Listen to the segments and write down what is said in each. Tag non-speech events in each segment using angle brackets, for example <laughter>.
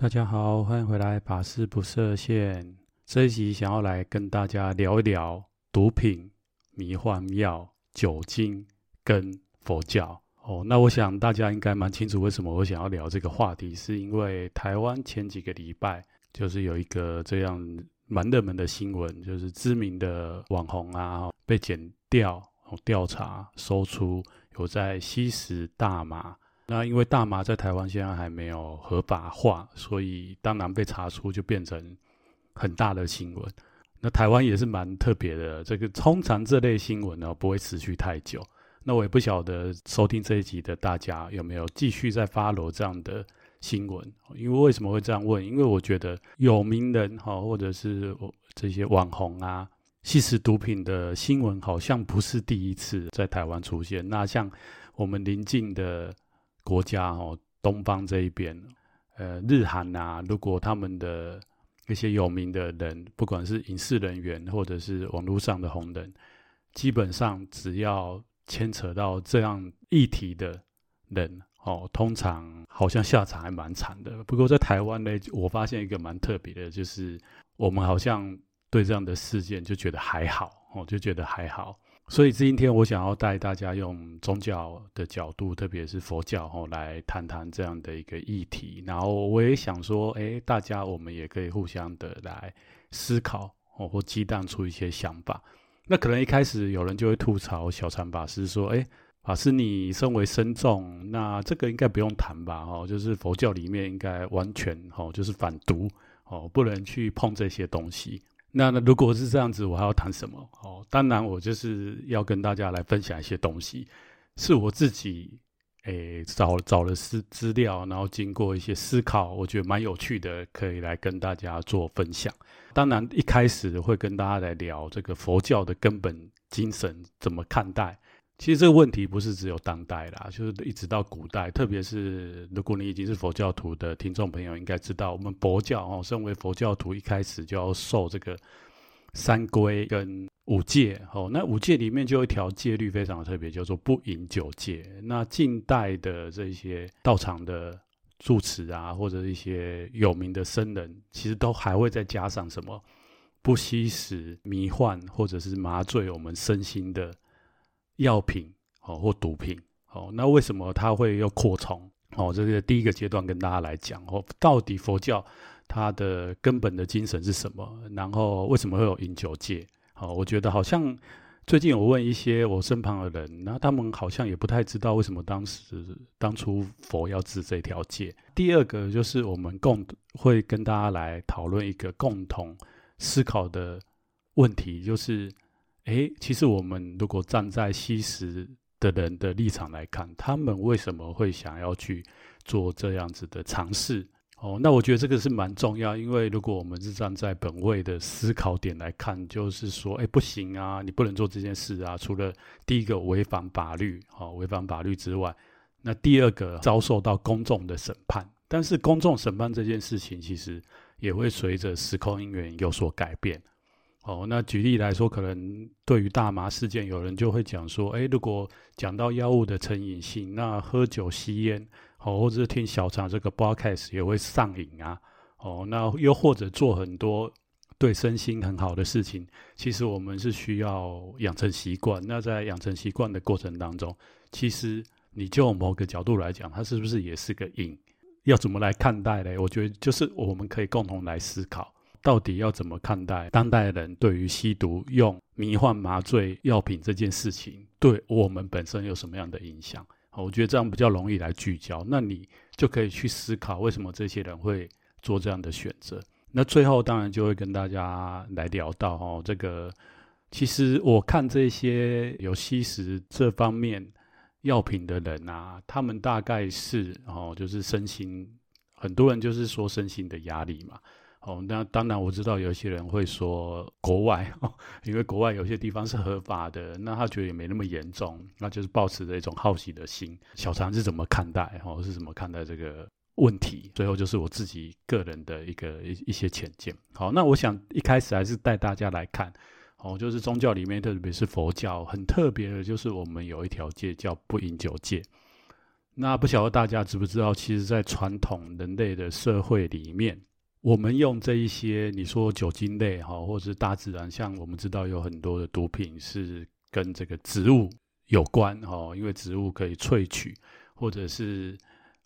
大家好，欢迎回来，法师不设限。这一集想要来跟大家聊一聊毒品、迷幻药、酒精跟佛教。哦，那我想大家应该蛮清楚为什么我想要聊这个话题，是因为台湾前几个礼拜就是有一个这样蛮热门的新闻，就是知名的网红啊被检调调查，搜出有在吸食大麻。那因为大麻在台湾现在还没有合法化，所以当然被查出就变成很大的新闻。那台湾也是蛮特别的，这个通常这类新闻呢不会持续太久。那我也不晓得收听这一集的大家有没有继续在 follow 这样的新闻？因为为什么会这样问？因为我觉得有名人哈，或者是这些网红啊，吸食毒品的新闻好像不是第一次在台湾出现。那像我们邻近的。国家哦，东方这一边，呃，日韩啊，如果他们的一些有名的人，不管是影视人员或者是网络上的红人，基本上只要牵扯到这样议题的人，哦，通常好像下场还蛮惨的。不过在台湾呢，我发现一个蛮特别的，就是我们好像对这样的事件就觉得还好，哦，就觉得还好。所以今天我想要带大家用宗教的角度，特别是佛教哦，来谈谈这样的一个议题。然后我也想说，哎，大家我们也可以互相的来思考哦，或激荡出一些想法。那可能一开始有人就会吐槽小禅法师说，哎，法师你身为僧众，那这个应该不用谈吧？哦，就是佛教里面应该完全哦，就是反毒哦，不能去碰这些东西。那那如果是这样子，我还要谈什么？哦，当然我就是要跟大家来分享一些东西，是我自己诶找找了资资料，然后经过一些思考，我觉得蛮有趣的，可以来跟大家做分享。当然一开始会跟大家来聊这个佛教的根本精神怎么看待。其实这个问题不是只有当代啦，就是一直到古代，特别是如果你已经是佛教徒的听众朋友，应该知道，我们佛教哦，身为佛教徒，一开始就要受这个三规跟五戒哦。那五戒里面就有一条戒律非常的特别，叫做不饮酒戒。那近代的这些道场的住持啊，或者一些有名的僧人，其实都还会再加上什么不吸食迷幻或者是麻醉我们身心的。药品哦，或毒品哦，那为什么它会要扩充哦？这是第一个阶段跟大家来讲哦，到底佛教它的根本的精神是什么？然后为什么会有饮酒戒？哦，我觉得好像最近我问一些我身旁的人，那他们好像也不太知道为什么当时当初佛要治这条戒。第二个就是我们共会跟大家来讨论一个共同思考的问题，就是。诶，其实我们如果站在吸食的人的立场来看，他们为什么会想要去做这样子的尝试？哦，那我觉得这个是蛮重要，因为如果我们是站在本位的思考点来看，就是说，诶，不行啊，你不能做这件事啊。除了第一个违反法律，哦，违反法律之外，那第二个遭受到公众的审判。但是公众审判这件事情，其实也会随着时空因缘有所改变。哦，那举例来说，可能对于大麻事件，有人就会讲说，诶，如果讲到药物的成瘾性，那喝酒、吸烟，哦，或者是听小禅这个 podcast 也会上瘾啊。哦，那又或者做很多对身心很好的事情，其实我们是需要养成习惯。那在养成习惯的过程当中，其实你就某个角度来讲，它是不是也是个瘾？要怎么来看待呢？我觉得就是我们可以共同来思考。到底要怎么看待当代人对于吸毒、用迷幻麻醉药品这件事情，对我们本身有什么样的影响？我觉得这样比较容易来聚焦。那你就可以去思考，为什么这些人会做这样的选择？那最后当然就会跟大家来聊到哦，这个其实我看这些有吸食这方面药品的人啊，他们大概是哦，就是身心，很多人就是说身心的压力嘛。哦，那当然我知道有些人会说国外，<laughs> 因为国外有些地方是合法的，那他觉得也没那么严重，那就是抱持着一种好奇的心。小禅是怎么看待？哦，是怎么看待这个问题？最后就是我自己个人的一个一一些浅见。好，那我想一开始还是带大家来看，哦，就是宗教里面，特别是佛教，很特别的就是我们有一条戒叫不饮酒戒。那不晓得大家知不知道，其实，在传统人类的社会里面，我们用这一些你说酒精类哈，或者是大自然，像我们知道有很多的毒品是跟这个植物有关哈，因为植物可以萃取，或者是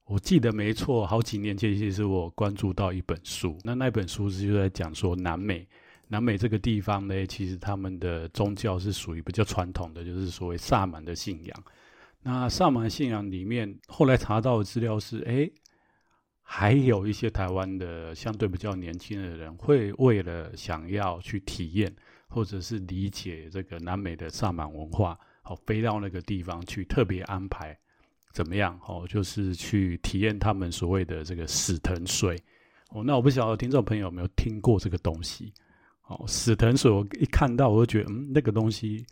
我记得没错，好几年前其实我关注到一本书，那那本书是就在讲说南美。南美这个地方呢，其实他们的宗教是属于比较传统的，就是所谓萨满的信仰。那萨满信仰里面，后来查到的资料是，哎，还有一些台湾的相对比较年轻的人，会为了想要去体验或者是理解这个南美的萨满文化，好，飞到那个地方去，特别安排怎么样？哦，就是去体验他们所谓的这个死藤水。哦，那我不晓得听众朋友有没有听过这个东西？哦，死藤水，我一看到我就觉得，嗯，那个东西，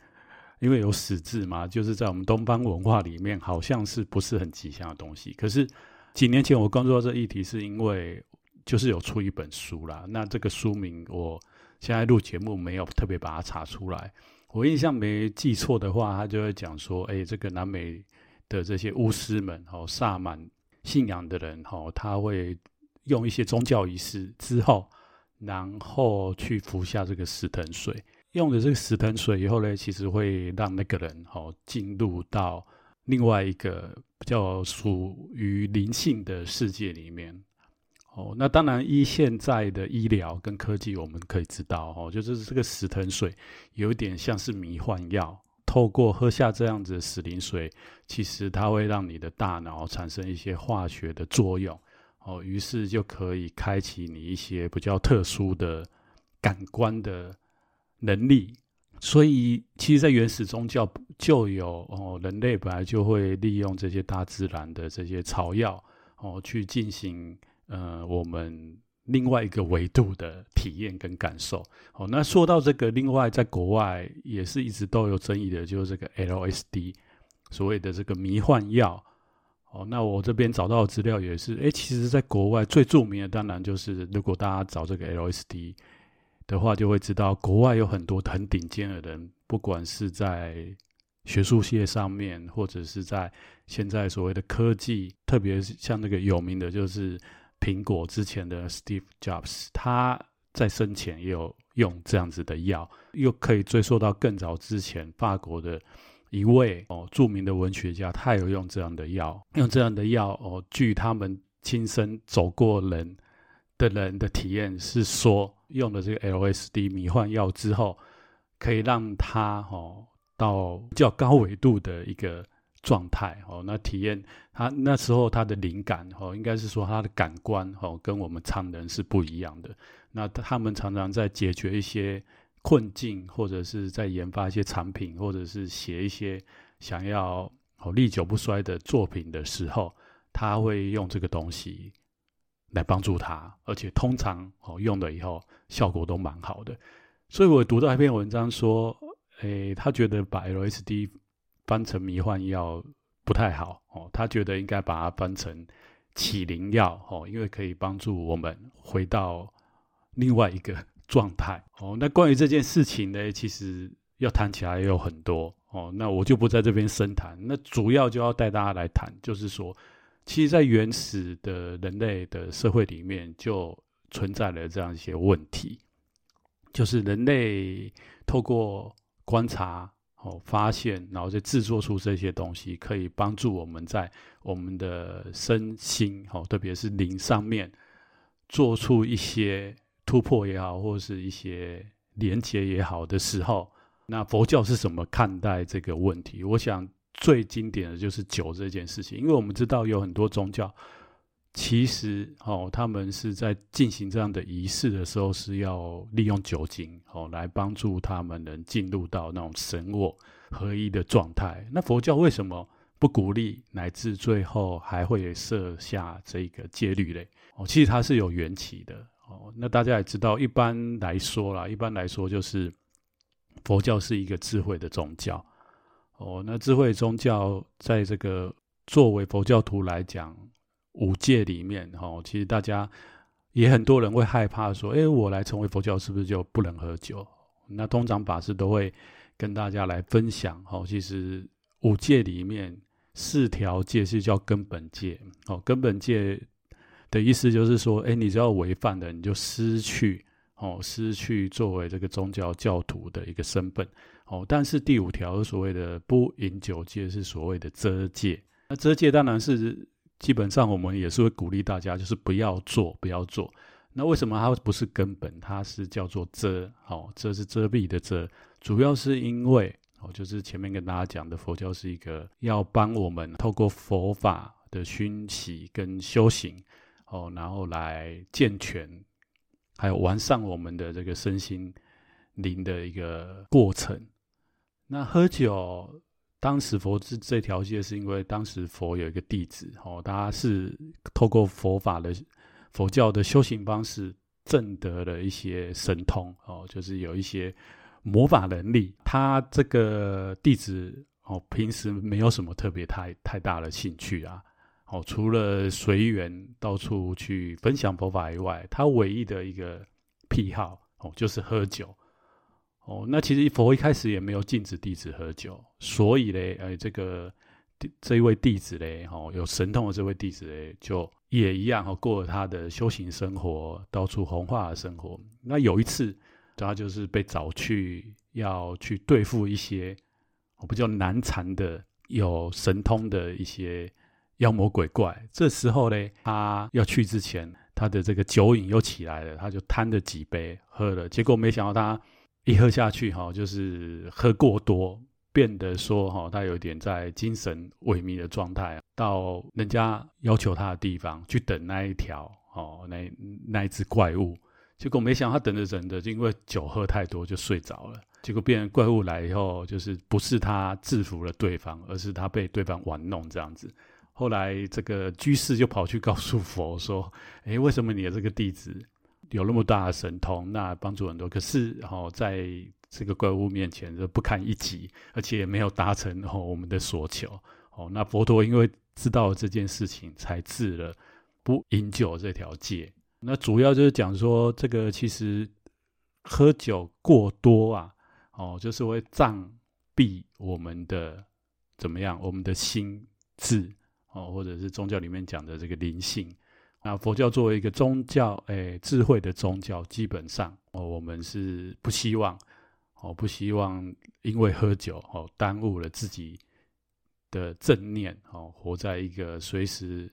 因为有死字嘛，就是在我们东方文化里面，好像是不是很吉祥的东西。可是几年前我关注到这议题，是因为就是有出一本书啦。那这个书名，我现在录节目没有特别把它查出来。我印象没记错的话，他就会讲说，哎，这个南美的这些巫师们，哦，萨满信仰的人，哦，他会用一些宗教仪式之后。然后去服下这个石藤水，用了这个石藤水以后呢，其实会让那个人哦进入到另外一个比较属于灵性的世界里面。哦，那当然依现在的医疗跟科技，我们可以知道哦，就是这个死藤水有点像是迷幻药，透过喝下这样子的死灵水，其实它会让你的大脑产生一些化学的作用。哦，于是就可以开启你一些比较特殊的感官的能力。所以，其实，在原始宗教就有哦，人类本来就会利用这些大自然的这些草药哦，去进行呃我们另外一个维度的体验跟感受。哦，那说到这个，另外在国外也是一直都有争议的，就是这个 LSD，所谓的这个迷幻药。哦，那我这边找到的资料也是，诶，其实，在国外最著名的，当然就是如果大家找这个 LSD 的话，就会知道国外有很多很顶尖的人，不管是在学术界上面，或者是在现在所谓的科技，特别是像那个有名的，就是苹果之前的 Steve Jobs，他在生前也有用这样子的药，又可以追溯到更早之前法国的。一位哦著名的文学家，他有用这样的药，用这样的药哦，据他们亲身走过人的人的体验是说，用了这个 LSD 迷幻药之后，可以让他哦到较高纬度的一个状态哦，那体验他那时候他的灵感哦，应该是说他的感官哦跟我们常人是不一样的。那他们常常在解决一些。困境，或者是在研发一些产品，或者是写一些想要哦历久不衰的作品的时候，他会用这个东西来帮助他，而且通常哦用了以后效果都蛮好的。所以我读到一篇文章说，诶，他觉得把 LSD 翻成迷幻药不太好哦，他觉得应该把它翻成启灵药哦，因为可以帮助我们回到另外一个。状态哦，那关于这件事情呢，其实要谈起来也有很多哦，那我就不在这边深谈。那主要就要带大家来谈，就是说，其实，在原始的人类的社会里面，就存在了这样一些问题，就是人类透过观察哦，发现，然后再制作出这些东西，可以帮助我们在我们的身心哦，特别是灵上面做出一些。突破也好，或是一些连接也好的时候，那佛教是怎么看待这个问题？我想最经典的就是酒这件事情，因为我们知道有很多宗教，其实哦，他们是在进行这样的仪式的时候，是要利用酒精哦来帮助他们能进入到那种神我合一的状态。那佛教为什么不鼓励，乃至最后还会设下这个戒律嘞？哦，其实它是有缘起的。哦，那大家也知道，一般来说啦，一般来说就是佛教是一个智慧的宗教。哦，那智慧宗教在这个作为佛教徒来讲，五戒里面，哦，其实大家也很多人会害怕说，诶，我来成为佛教是不是就不能喝酒？那通常法师都会跟大家来分享，哦，其实五戒里面四条戒是叫根本戒。哦，根本戒的意思就是说，哎，你只要违反了，你就失去哦，失去作为这个宗教教徒的一个身份。哦，但是第五条所谓的不饮酒戒是所谓的遮戒。那遮戒当然是基本上我们也是会鼓励大家，就是不要做，不要做。那为什么它不是根本？它是叫做遮，哦，遮是遮蔽的遮，主要是因为哦，就是前面跟大家讲的，佛教是一个要帮我们透过佛法的熏习跟修行，哦，然后来健全，还有完善我们的这个身心灵的一个过程。那喝酒，当时佛制这条戒，是因为当时佛有一个弟子，哦，他是透过佛法的。佛教的修行方式，证得了一些神通哦，就是有一些魔法能力。他这个弟子哦，平时没有什么特别太太大的兴趣啊，哦，除了随缘到处去分享佛法以外，他唯一的一个癖好哦，就是喝酒。哦，那其实佛一开始也没有禁止弟子喝酒，所以嘞，哎，这个这一位弟子嘞，哦，有神通的这位弟子嘞，就。也一样哦，过了他的修行生活，到处弘化的生活。那有一次，他就是被找去要去对付一些比较难缠的、有神通的一些妖魔鬼怪。这时候呢，他要去之前，他的这个酒瘾又起来了，他就贪了几杯喝了，结果没想到他一喝下去哈，就是喝过多。变得说哈，他有点在精神萎靡的状态，到人家要求他的地方去等那一条哦，那那一只怪物，结果没想到他等着等着，就因为酒喝太多就睡着了。结果变成怪物来以后，就是不是他制服了对方，而是他被对方玩弄这样子。后来这个居士就跑去告诉佛说：“ <laughs> 诶，为什么你的这个弟子有那么大的神通，那帮助很多？可是哦，在。”这个怪物面前就不堪一击，而且也没有达成哦我们的所求哦。那佛陀因为知道了这件事情，才制了不饮酒这条戒。那主要就是讲说，这个其实喝酒过多啊，哦，就是会障蔽我们的怎么样，我们的心智哦，或者是宗教里面讲的这个灵性。那佛教作为一个宗教，哎，智慧的宗教，基本上哦，我们是不希望。哦不希望因为喝酒哦耽误了自己的正念哦，活在一个随时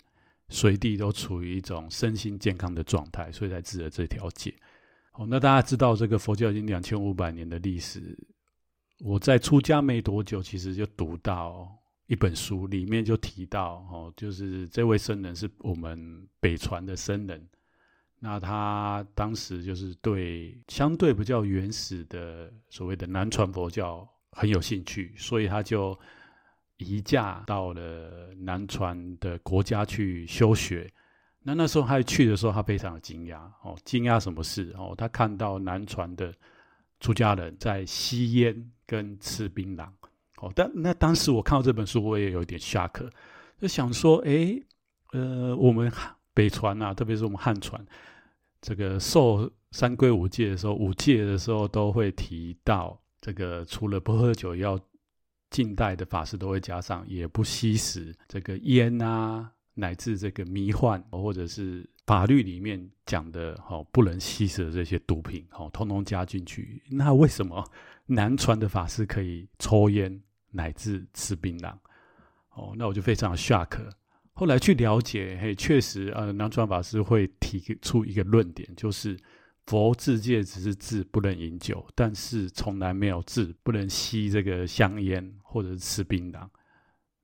随地都处于一种身心健康的状态，所以才制了这条戒。哦，那大家知道这个佛教已经两千五百年的历史，我在出家没多久，其实就读到一本书，里面就提到哦，就是这位僧人是我们北传的僧人。那他当时就是对相对比较原始的所谓的南传佛教很有兴趣，所以他就移驾到了南传的国家去修学。那那时候他去的时候，他非常的惊讶哦，惊讶什么事哦？他看到南传的出家人在吸烟跟吃槟榔哦。但那当时我看到这本书，我也有点 shock，就想说，哎，呃，我们。北传啊，特别是我们汉传，这个受三皈五戒的时候，五戒的时候都会提到这个，除了不喝酒，要近代的法师都会加上，也不吸食这个烟啊，乃至这个迷幻，或者是法律里面讲的哦，不能吸食的这些毒品，哦，通通加进去。那为什么南传的法师可以抽烟，乃至吃槟榔？哦，那我就非常 shock。后来去了解，嘿，确实，呃，南传法师会提出一个论点，就是佛制戒只是制不能饮酒，但是从来没有制不能吸这个香烟或者是吃槟榔。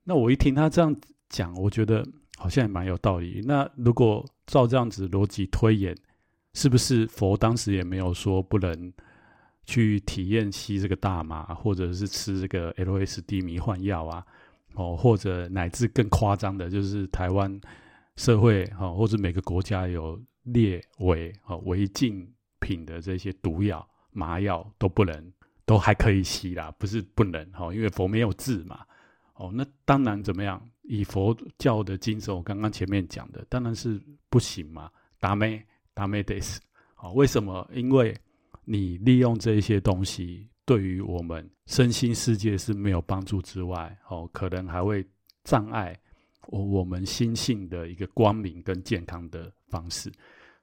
那我一听他这样讲，我觉得好像也蛮有道理。那如果照这样子逻辑推演，是不是佛当时也没有说不能去体验吸这个大麻，或者是吃这个 LSD 迷幻药啊？哦，或者乃至更夸张的，就是台湾社会哈，或者每个国家有列为哦违禁品的这些毒药、麻药都不能，都还可以吸啦，不是不能哈，因为佛没有制嘛。哦，那当然怎么样？以佛教的精神，我刚刚前面讲的，当然是不行嘛。达咩达咩得死。哦，为什么？因为你利用这一些东西。对于我们身心世界是没有帮助之外，哦，可能还会障碍我我们心性的一个光明跟健康的方式。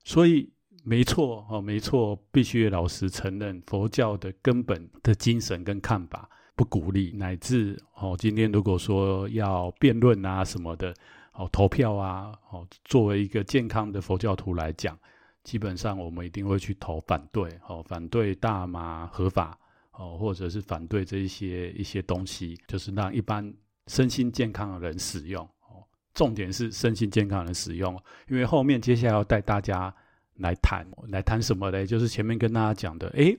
所以没错哦，没错，必须老实承认，佛教的根本的精神跟看法不鼓励，乃至哦，今天如果说要辩论啊什么的，哦，投票啊，哦，作为一个健康的佛教徒来讲。基本上我们一定会去投反对，哦，反对大麻合法，哦，或者是反对这一些一些东西，就是让一般身心健康的人使用，哦，重点是身心健康的人使用，因为后面接下来要带大家来谈，来谈什么呢？就是前面跟大家讲的，诶，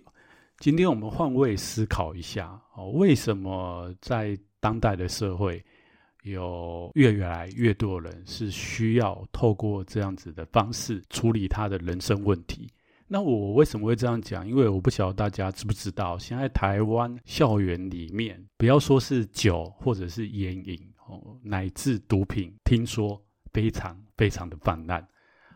今天我们换位思考一下，哦，为什么在当代的社会，有越来越多的人是需要透过这样子的方式处理他的人生问题。那我为什么会这样讲？因为我不晓得大家知不知道，现在台湾校园里面，不要说是酒或者是烟瘾哦，乃至毒品，听说非常非常的泛滥。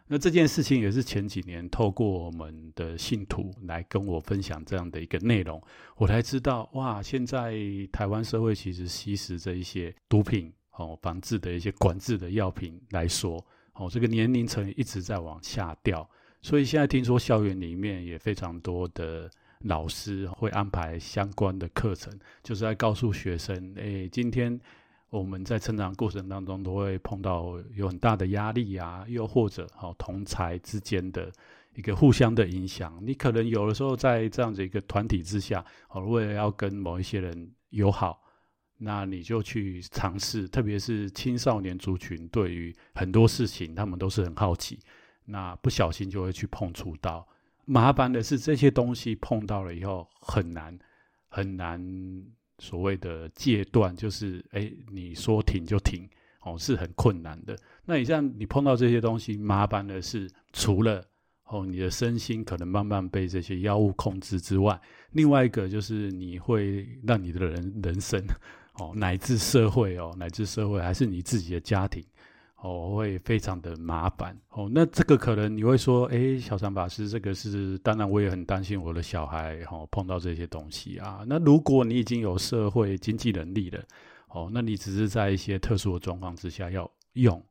那这件事情也是前几年透过我们的信徒来跟我分享这样的一个内容，我才知道哇，现在台湾社会其实吸食这一些毒品。哦，防治的一些管制的药品来说，哦，这个年龄层一直在往下掉，所以现在听说校园里面也非常多的老师会安排相关的课程，就是在告诉学生，诶，今天我们在成长过程当中都会碰到有很大的压力啊，又或者哦，同才之间的一个互相的影响，你可能有的时候在这样子一个团体之下，哦，为了要跟某一些人友好。那你就去尝试，特别是青少年族群，对于很多事情，他们都是很好奇。那不小心就会去碰触到。麻烦的是，这些东西碰到了以后，很难很难所谓的戒断，就是哎，你说停就停，哦，是很困难的。那你像你碰到这些东西，麻烦的是，除了哦，你的身心可能慢慢被这些药物控制之外，另外一个就是你会让你的人人生。哦，乃至社会哦，乃至社会还是你自己的家庭哦，会非常的麻烦哦。那这个可能你会说，诶，小三法师，这个是当然，我也很担心我的小孩哦碰到这些东西啊。那如果你已经有社会经济能力了哦，那你只是在一些特殊的状况之下要用，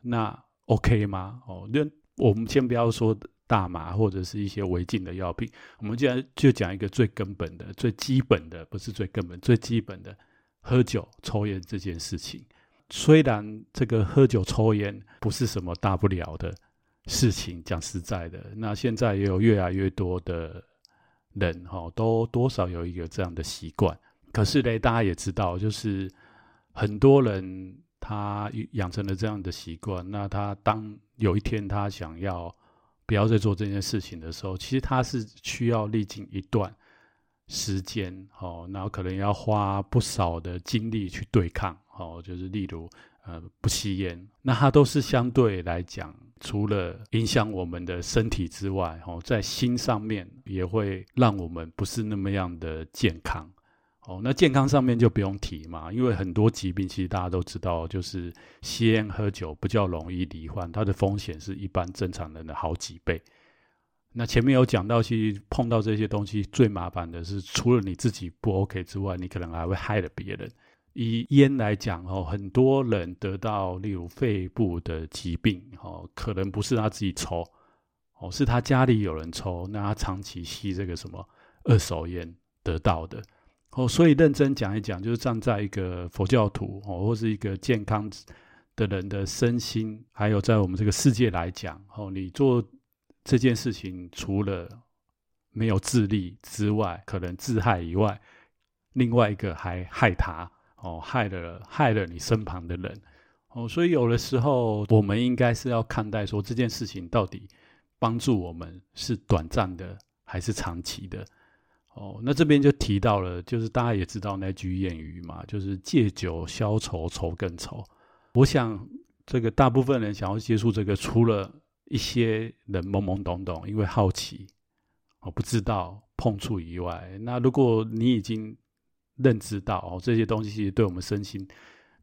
那 OK 吗？哦，那我们先不要说大麻或者是一些违禁的药品，我们既然就讲一个最根本的、最基本的，不是最根本、最基本的。喝酒、抽烟这件事情，虽然这个喝酒、抽烟不是什么大不了的事情，讲实在的，那现在也有越来越多的人哈，都多少有一个这样的习惯。可是呢，大家也知道，就是很多人他养成了这样的习惯，那他当有一天他想要不要再做这件事情的时候，其实他是需要历经一段。时间哦，然后可能要花不少的精力去对抗哦，就是例如呃不吸烟，那它都是相对来讲，除了影响我们的身体之外，哦，在心上面也会让我们不是那么样的健康哦。那健康上面就不用提嘛，因为很多疾病其实大家都知道，就是吸烟喝酒比较容易罹患，它的风险是一般正常人的好几倍。那前面有讲到，其实碰到这些东西最麻烦的是，除了你自己不 OK 之外，你可能还会害了别人。以烟来讲哦，很多人得到例如肺部的疾病哦，可能不是他自己抽哦，是他家里有人抽，那他长期吸这个什么二手烟得到的哦。所以认真讲一讲，就是站在一个佛教徒哦，或是一个健康的人的身心，还有在我们这个世界来讲哦，你做。这件事情除了没有自利之外，可能自害以外，另外一个还害他哦，害了害了你身旁的人哦，所以有的时候我们应该是要看待说，这件事情到底帮助我们是短暂的还是长期的哦。那这边就提到了，就是大家也知道那句谚语嘛，就是借酒消愁愁更愁。我想这个大部分人想要接触这个，除了一些人懵懵懂懂，因为好奇，我不知道碰触以外，那如果你已经认知到哦，这些东西其实对我们身心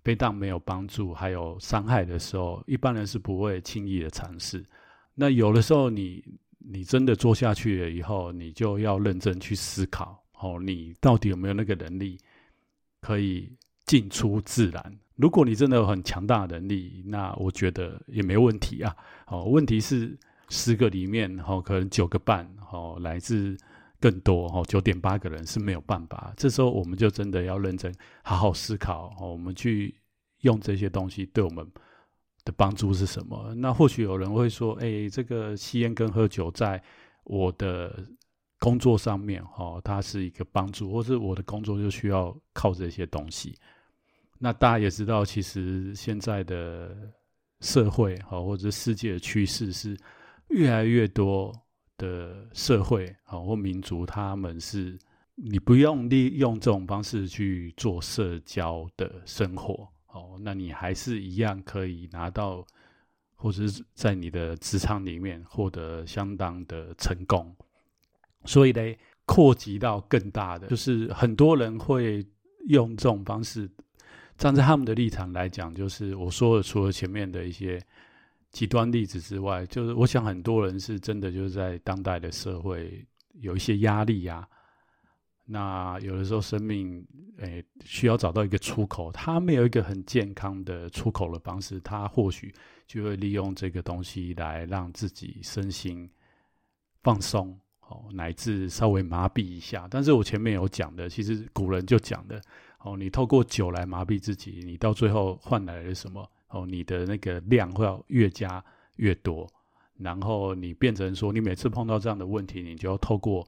非但没有帮助，还有伤害的时候，一般人是不会轻易的尝试。那有的时候，你你真的做下去了以后，你就要认真去思考哦，你到底有没有那个能力可以进出自然，如果你真的有很强大的能力，那我觉得也没问题啊。哦，问题是十个里面，哦，可能九个半，哦，来自更多，哦，九点八个人是没有办法。这时候我们就真的要认真好好思考，哦，我们去用这些东西对我们的帮助是什么？那或许有人会说，哎，这个吸烟跟喝酒在我的工作上面，哦，它是一个帮助，或是我的工作就需要靠这些东西。那大家也知道，其实现在的社会哈，或者世界的趋势是越来越多的社会或民族，他们是你不用利用这种方式去做社交的生活哦，那你还是一样可以拿到，或者是在你的职场里面获得相当的成功。所以呢，扩及到更大的，就是很多人会用这种方式。站在他们的立场来讲，就是我说的，除了前面的一些极端例子之外，就是我想很多人是真的就是在当代的社会有一些压力呀、那有的时候生命诶、需要找到一个出口，他没有一个很健康的出口的方式，他或许就会利用这个东西来让自己身心放松，哦，乃至稍微麻痹一下。但是我前面有讲的，其实古人就讲的。哦，你透过酒来麻痹自己，你到最后换来了什么？哦，你的那个量会要越加越多，然后你变成说，你每次碰到这样的问题，你就要透过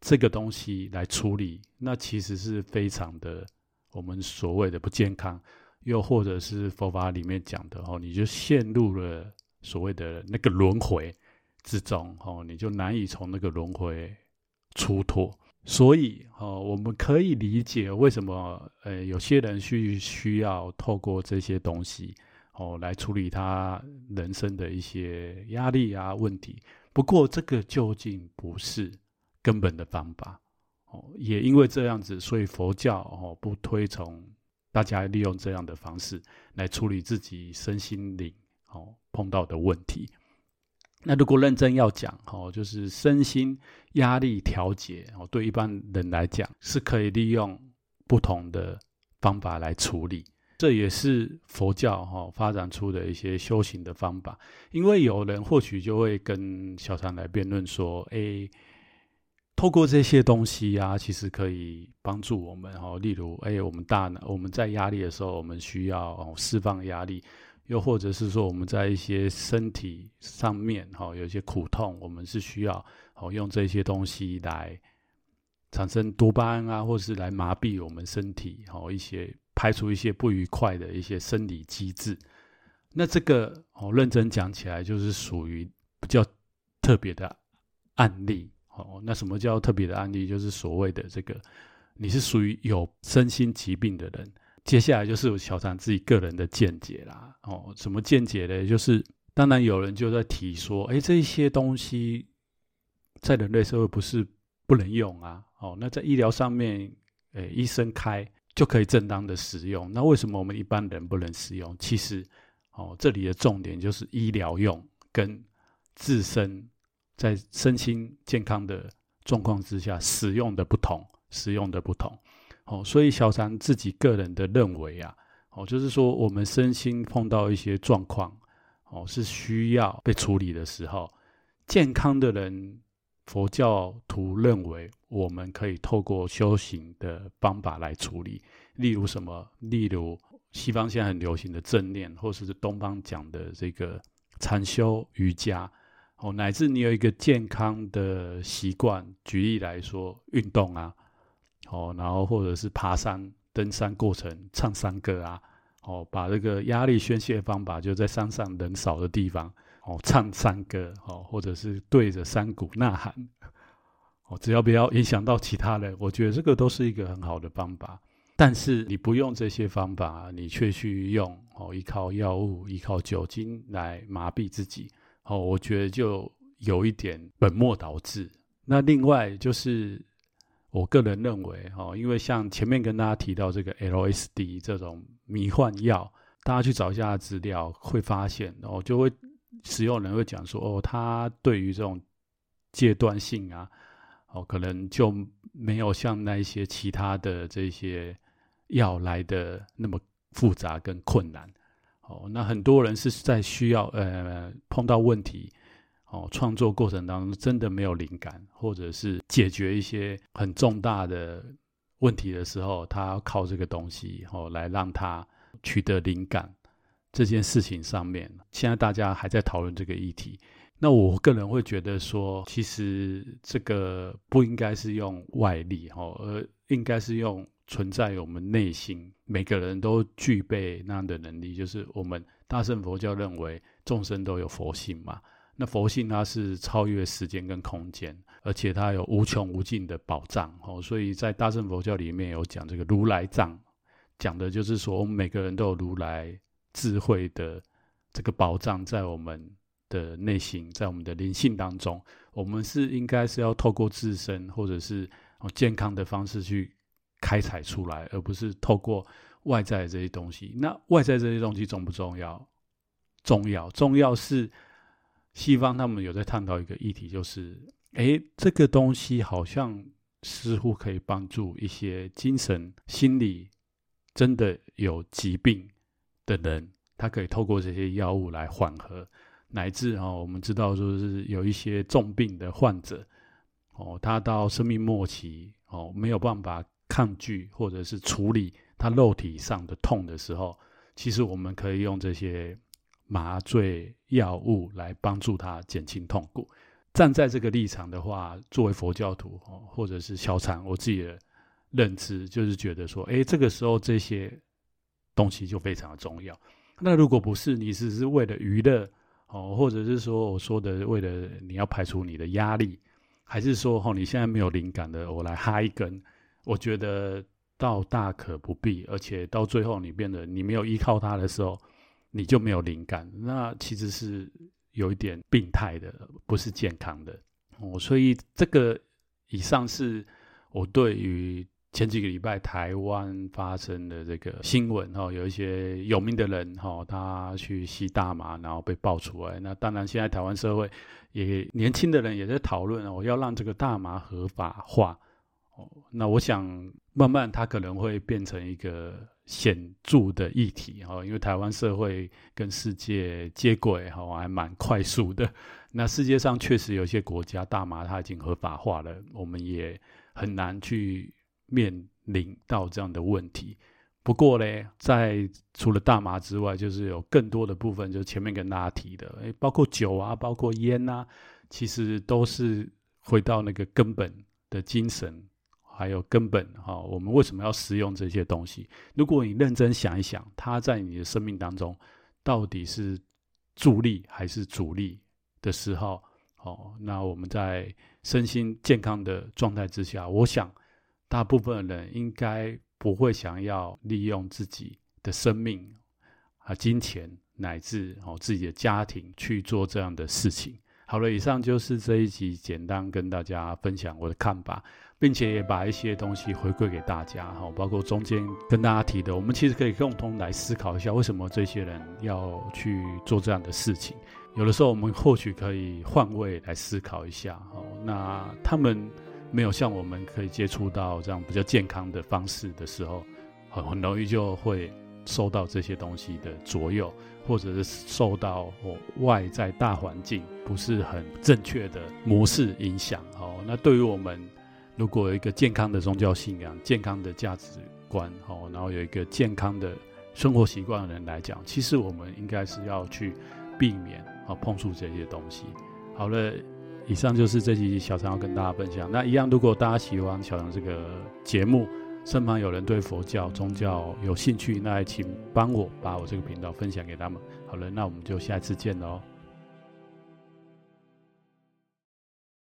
这个东西来处理，那其实是非常的我们所谓的不健康，又或者是佛法里面讲的哦，你就陷入了所谓的那个轮回之中，哦，你就难以从那个轮回出脱。所以，哦，我们可以理解为什么，呃，有些人需需要透过这些东西，哦，来处理他人生的一些压力啊问题。不过，这个究竟不是根本的方法，哦，也因为这样子，所以佛教哦不推崇大家利用这样的方式来处理自己身心灵哦碰到的问题。那如果认真要讲，哦，就是身心压力调节，哦，对一般人来讲是可以利用不同的方法来处理。这也是佛教哈发展出的一些修行的方法。因为有人或许就会跟小禅来辩论说，诶，透过这些东西呀，其实可以帮助我们，哈，例如，诶，我们大脑我们在压力的时候，我们需要释放压力。又或者是说，我们在一些身体上面，哈，有一些苦痛，我们是需要，哦，用这些东西来产生多巴胺啊，或是来麻痹我们身体，哦，一些排除一些不愉快的一些生理机制。那这个，哦，认真讲起来，就是属于比较特别的案例，哦，那什么叫特别的案例？就是所谓的这个，你是属于有身心疾病的人。接下来就是小禅自己个人的见解啦。哦，什么见解呢？就是当然有人就在提说，哎，这些东西在人类社会不是不能用啊。哦，那在医疗上面，诶，医生开就可以正当的使用。那为什么我们一般人不能使用？其实，哦，这里的重点就是医疗用跟自身在身心健康的状况之下使用的不同，使用的不同。哦，所以小禅自己个人的认为啊，哦，就是说我们身心碰到一些状况，哦，是需要被处理的时候，健康的人，佛教徒认为我们可以透过修行的方法来处理，例如什么？例如西方现在很流行的正念，或者是东方讲的这个禅修、瑜伽，哦，乃至你有一个健康的习惯，举例来说，运动啊。哦，然后或者是爬山、登山过程唱山歌啊，哦，把这个压力宣泄方法就在山上人少的地方，哦，唱山歌，哦，或者是对着山谷呐喊，哦，只要不要影响到其他人，我觉得这个都是一个很好的方法。但是你不用这些方法，你却去用哦，依靠药物、依靠酒精来麻痹自己，哦，我觉得就有一点本末倒置。那另外就是。我个人认为，哈，因为像前面跟大家提到这个 LSD 这种迷幻药，大家去找一下资料，会发现，哦，就会使用人会讲说，哦，它对于这种戒断性啊，哦，可能就没有像那一些其他的这些药来的那么复杂跟困难。哦，那很多人是在需要呃碰到问题，哦，创作过程当中真的没有灵感，或者是解决一些很重大的问题的时候，他要靠这个东西哦来让他取得灵感。这件事情上面，现在大家还在讨论这个议题。那我个人会觉得说，其实这个不应该是用外力哦，而应该是用存在于我们内心，每个人都具备那样的能力。就是我们大乘佛教认为众生都有佛性嘛，那佛性它是超越时间跟空间，而且它有无穷无尽的宝藏哦。所以在大乘佛教里面有讲这个如来藏，讲的就是说我们每个人都有如来。智慧的这个宝藏在我们的内心，在我们的灵性当中，我们是应该是要透过自身或者是健康的方式去开采出来，而不是透过外在这些东西。那外在这些东西重不重要？重要，重要是西方他们有在探讨一个议题，就是诶，这个东西好像似乎可以帮助一些精神、心理真的有疾病。的人，他可以透过这些药物来缓和，乃至哦，我们知道说是有一些重病的患者，哦，他到生命末期哦，没有办法抗拒或者是处理他肉体上的痛的时候，其实我们可以用这些麻醉药物来帮助他减轻痛苦。站在这个立场的话，作为佛教徒哦，或者是小禅，我自己的认知就是觉得说，诶，这个时候这些。东西就非常的重要。那如果不是你只是为了娱乐哦，或者是说我说的为了你要排除你的压力，还是说哦你现在没有灵感的，我来哈一根，我觉得倒大可不必。而且到最后你变得你没有依靠它的时候，你就没有灵感，那其实是有一点病态的，不是健康的哦。所以这个以上是我对于。前几个礼拜，台湾发生的这个新闻哈，有一些有名的人哈，他去吸大麻，然后被爆出来。那当然，现在台湾社会也年轻的人也在讨论哦，要让这个大麻合法化哦。那我想，慢慢它可能会变成一个显著的议题哈，因为台湾社会跟世界接轨哈，还蛮快速的。<laughs> 那世界上确实有些国家大麻它已经合法化了，我们也很难去。面临到这样的问题，不过呢，在除了大麻之外，就是有更多的部分，就是前面跟大家提的，诶，包括酒啊，包括烟啊，其实都是回到那个根本的精神，还有根本哈，我们为什么要使用这些东西？如果你认真想一想，它在你的生命当中到底是助力还是阻力的时候，哦，那我们在身心健康的状态之下，我想。大部分的人应该不会想要利用自己的生命啊、金钱乃至哦自己的家庭去做这样的事情。好了，以上就是这一集简单跟大家分享我的看法，并且也把一些东西回馈给大家哈，包括中间跟大家提的，我们其实可以共同来思考一下，为什么这些人要去做这样的事情。有的时候我们或许可以换位来思考一下哦，那他们。没有像我们可以接触到这样比较健康的方式的时候，很很容易就会受到这些东西的左右，或者是受到外在大环境不是很正确的模式影响。哦，那对于我们如果有一个健康的宗教信仰、健康的价值观，哦，然后有一个健康的生活习惯的人来讲，其实我们应该是要去避免啊碰触这些东西。好了。以上就是这集小常要跟大家分享。那一样，如果大家喜欢小常这个节目，身旁有人对佛教宗教有兴趣，那也请帮我把我这个频道分享给他们。好了，那我们就下次见喽。